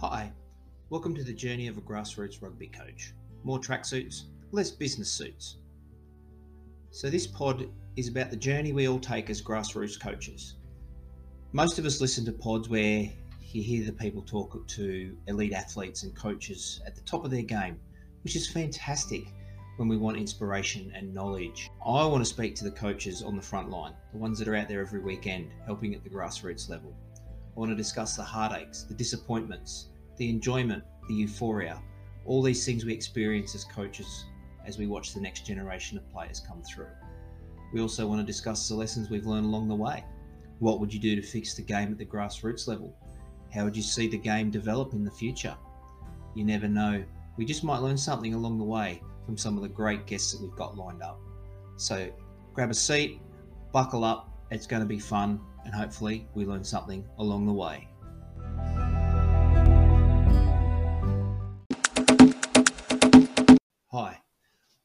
Hi, welcome to the journey of a grassroots rugby coach. More tracksuits, less business suits. So, this pod is about the journey we all take as grassroots coaches. Most of us listen to pods where you hear the people talk to elite athletes and coaches at the top of their game, which is fantastic when we want inspiration and knowledge. I want to speak to the coaches on the front line, the ones that are out there every weekend helping at the grassroots level. I want to discuss the heartaches, the disappointments, the enjoyment, the euphoria, all these things we experience as coaches as we watch the next generation of players come through. We also want to discuss the lessons we've learned along the way. What would you do to fix the game at the grassroots level? How would you see the game develop in the future? You never know. We just might learn something along the way from some of the great guests that we've got lined up. So grab a seat, buckle up, it's going to be fun, and hopefully we learn something along the way. Hi,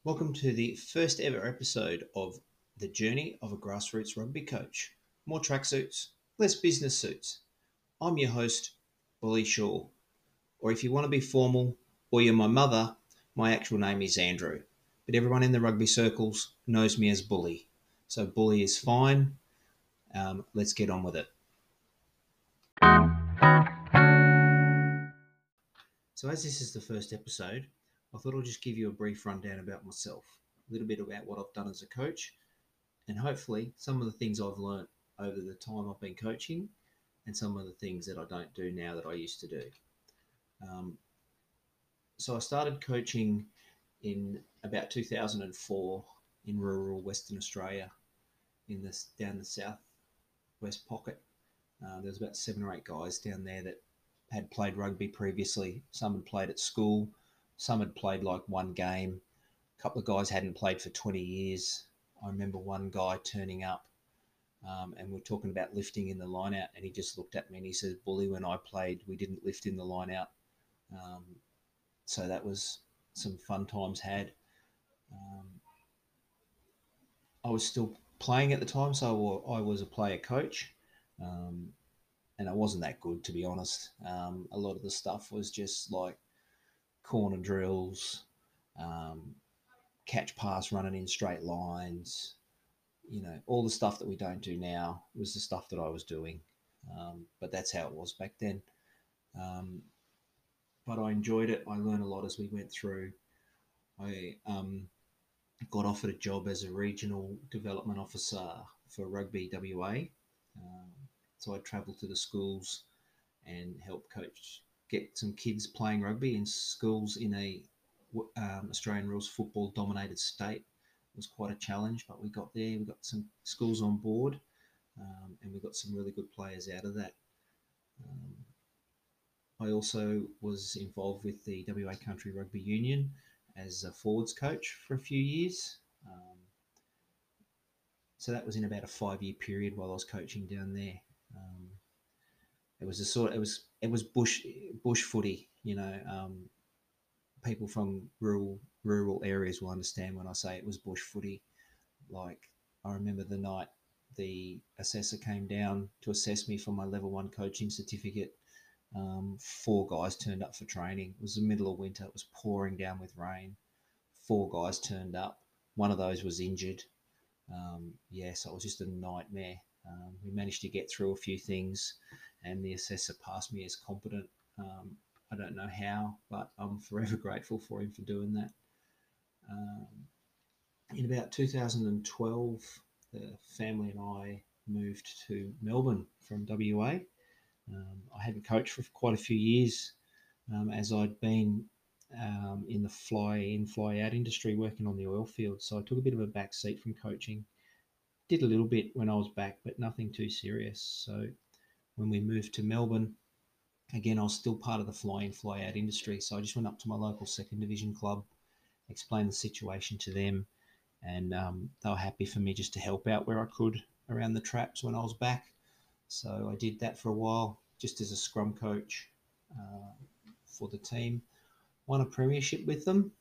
welcome to the first ever episode of The Journey of a Grassroots Rugby Coach. More tracksuits, less business suits. I'm your host, Bully Shaw. Or if you want to be formal, or you're my mother, my actual name is Andrew. But everyone in the rugby circles knows me as Bully. So Bully is fine, um, let's get on with it. So, as this is the first episode, I thought I'll just give you a brief rundown about myself, a little bit about what I've done as a coach, and hopefully some of the things I've learnt over the time I've been coaching, and some of the things that I don't do now that I used to do. Um, so, I started coaching in about 2004 in rural Western Australia, in this down the south West Pocket. Uh, there was about seven or eight guys down there that had played rugby previously. Some had played at school, some had played like one game. A couple of guys hadn't played for 20 years. I remember one guy turning up um, and we're talking about lifting in the line out, and he just looked at me and he said, Bully, when I played, we didn't lift in the line out. Um, so that was some fun times had. Um, I was still playing at the time, so I was a player coach, um, and I wasn't that good to be honest. Um, a lot of the stuff was just like corner drills, um, catch pass running in straight lines, you know, all the stuff that we don't do now was the stuff that I was doing. Um, but that's how it was back then. Um, but I enjoyed it. I learned a lot as we went through. I um, got offered a job as a regional development officer for Rugby WA. Um, so I travelled to the schools and helped coach, get some kids playing rugby in schools in a um, Australian rules football dominated state. It was quite a challenge, but we got there. We got some schools on board, um, and we got some really good players out of that. Um, I also was involved with the WA Country Rugby Union as a forwards coach for a few years. Um, so that was in about a five year period while I was coaching down there. Um, it was a sort. It was it was bush bush footy. You know, um, people from rural rural areas will understand when I say it was bush footy. Like I remember the night the assessor came down to assess me for my level one coaching certificate um, four guys turned up for training. It was the middle of winter. It was pouring down with rain. Four guys turned up. One of those was injured. Um, yeah, so it was just a nightmare. Um, we managed to get through a few things, and the assessor passed me as competent. Um, I don't know how, but I'm forever grateful for him for doing that. Um, in about 2012, the family and I moved to Melbourne from WA. Um, I hadn't coached for quite a few years um, as I'd been um, in the fly in, fly out industry working on the oil field. So I took a bit of a back seat from coaching. Did a little bit when I was back, but nothing too serious. So when we moved to Melbourne, again, I was still part of the fly in, fly out industry. So I just went up to my local second division club, explained the situation to them, and um, they were happy for me just to help out where I could around the traps when I was back. So I did that for a while, just as a scrum coach uh, for the team. Won a premiership with them,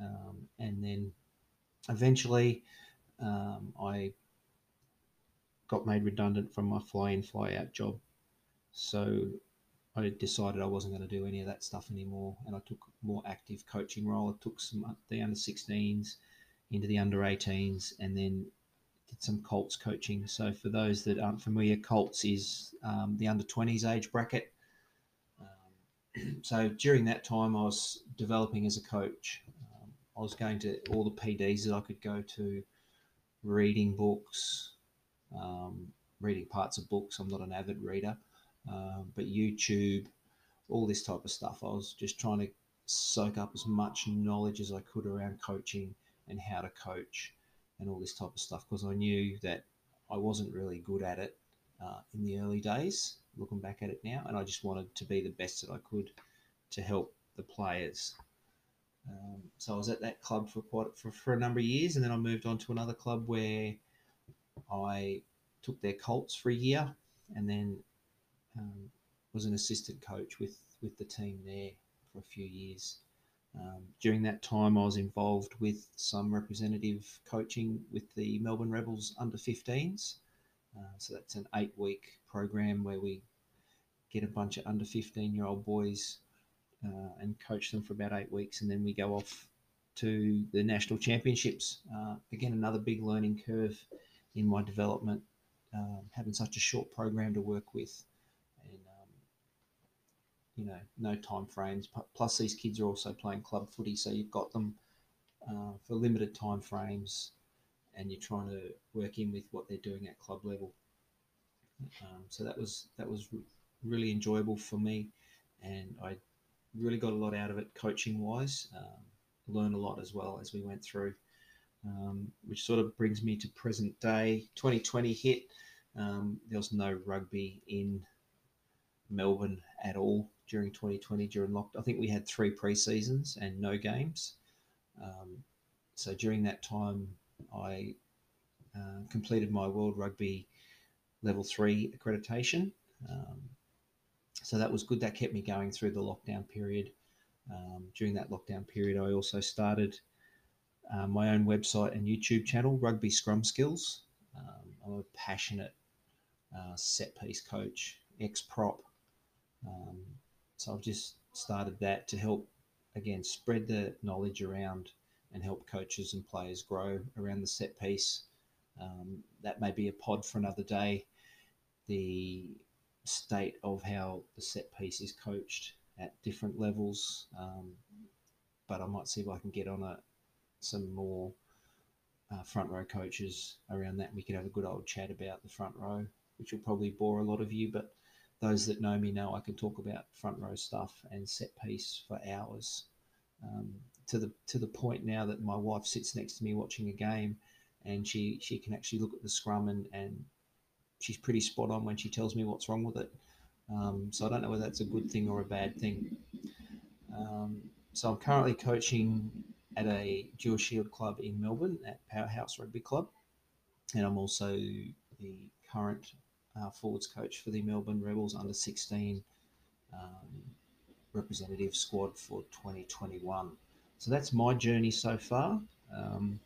um, and then eventually um, I got made redundant from my fly in, fly out job. So I decided I wasn't going to do any of that stuff anymore, and I took more active coaching role. I took some the under 16s into the under 18s, and then did some Colts coaching. So for those that aren't familiar, Colts is um, the under 20s age bracket. Um, so during that time, I was developing as a coach. Um, I was going to all the PDs that I could go to, reading books, um, reading parts of books. I'm not an avid reader um, but YouTube, all this type of stuff. I was just trying to soak up as much knowledge as I could around coaching and how to coach and all this type of stuff because I knew that I wasn't really good at it uh, in the early days, looking back at it now, and I just wanted to be the best that I could to help the players. Um, so I was at that club for quite for, for a number of years, and then I moved on to another club where I took their Colts for a year, and then um, was an assistant coach with, with the team there for a few years. Um, during that time, I was involved with some representative coaching with the Melbourne Rebels under 15s. Uh, so that's an eight week program where we get a bunch of under 15 year old boys uh, and coach them for about eight weeks, and then we go off to the national championships. Uh, again, another big learning curve in my development, um, having such a short program to work with you know, no time frames. Plus, these kids are also playing club footy, so you've got them uh, for limited time frames, and you're trying to work in with what they're doing at club level. Um, so that was that was really enjoyable for me, and I really got a lot out of it coaching wise. Um, learned a lot as well as we went through, um, which sort of brings me to present day. 2020 hit. Um, there was no rugby in Melbourne at all during 2020 during lockdown. I think we had three pre seasons and no games. Um, so during that time, I uh, completed my World Rugby Level Three accreditation. Um, so that was good. That kept me going through the lockdown period. Um, during that lockdown period, I also started uh, my own website and YouTube channel, Rugby Scrum Skills. Um, I'm a passionate uh, set piece coach, ex prop. Um, so I've just started that to help, again, spread the knowledge around and help coaches and players grow around the set piece. Um, that may be a pod for another day. The state of how the set piece is coached at different levels. Um, but I might see if I can get on a some more uh, front row coaches around that. We could have a good old chat about the front row, which will probably bore a lot of you, but those that know me know I can talk about front row stuff and set piece for hours. Um, to the to the point now that my wife sits next to me watching a game, and she she can actually look at the scrum and and she's pretty spot on when she tells me what's wrong with it. Um, so I don't know whether that's a good thing or a bad thing. Um, so I'm currently coaching at a Dewar Shield club in Melbourne at Powerhouse Rugby Club, and I'm also the current uh, forwards coach for the Melbourne Rebels under 16 um, representative squad for 2021. So that's my journey so far. Um,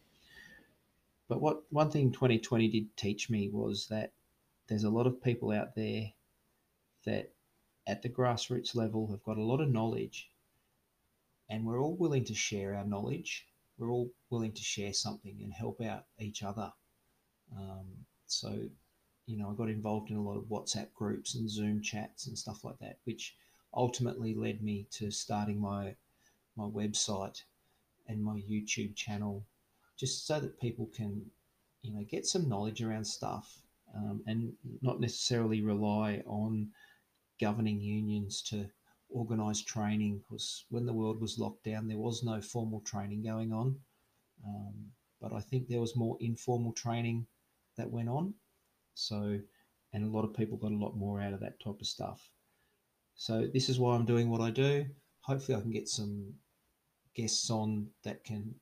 but what one thing 2020 did teach me was that there's a lot of people out there that at the grassroots level have got a lot of knowledge and we're all willing to share our knowledge. We're all willing to share something and help out each other. Um, so you know, I got involved in a lot of WhatsApp groups and Zoom chats and stuff like that, which ultimately led me to starting my my website and my YouTube channel, just so that people can, you know, get some knowledge around stuff um, and not necessarily rely on governing unions to organise training. Because when the world was locked down, there was no formal training going on, um, but I think there was more informal training that went on so, and a lot of people got a lot more out of that type of stuff. So, this is why I'm doing what I do. Hopefully, I can get some guests on that can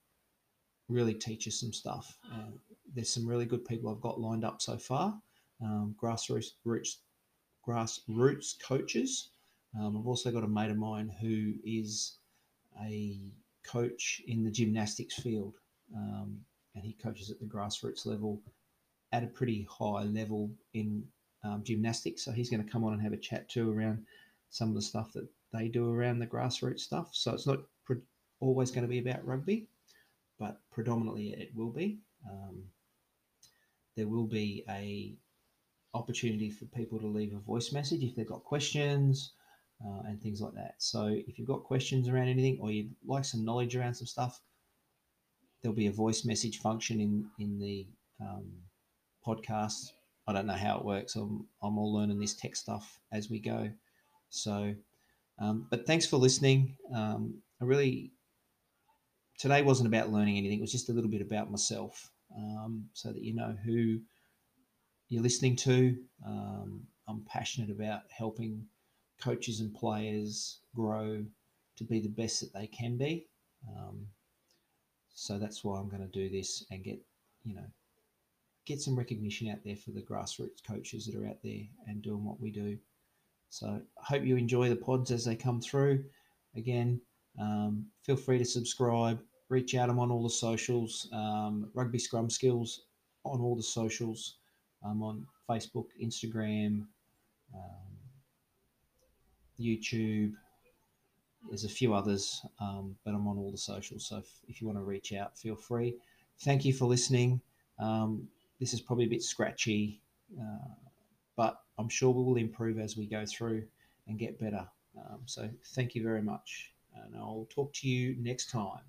really teach us some stuff. Uh, there's some really good people I've got lined up so far. Um, grassroots roots, grassroots coaches. Um, I've also got a mate of mine who is a coach in the gymnastics field, um, and he coaches at the grassroots level at a pretty high level in um, gymnastics. So he's going to come on and have a chat too around some of the stuff that they do around the grassroots stuff. So it's not pre- always going to be about rugby, but predominantly it will be. Um, there will be a opportunity for people to leave a voice message if they've got questions uh, and things like that. So if you've got questions around anything or you'd like some knowledge around some stuff, there'll be a voice message function in in the um, podcast. I don't know how it works. I'm I'm all learning this tech stuff as we go. So, um, but thanks for listening. Um, I really today wasn't about learning anything. It was just a little bit about myself, um, so that you know who you're listening to. Um, I'm passionate about helping coaches and players grow to be the best that they can be. Um, so that's why I'm going to do this and get, you know, get some recognition out there for the grassroots coaches that are out there and doing what we do. So I hope you enjoy the pods as they come through. Again, um, feel free to subscribe, reach out. I'm on all the socials, um, Rugby Scrum Skills on all the socials. I'm on Facebook, Instagram, um, YouTube. There's a few others, um, but I'm on all the socials. So if, if, you want to reach out, feel free. Thank you for listening. This is probably a bit scratchy, uh, but I'm sure we will improve as we go through and get better. Um, so thank you very much. And I'll talk to you next time.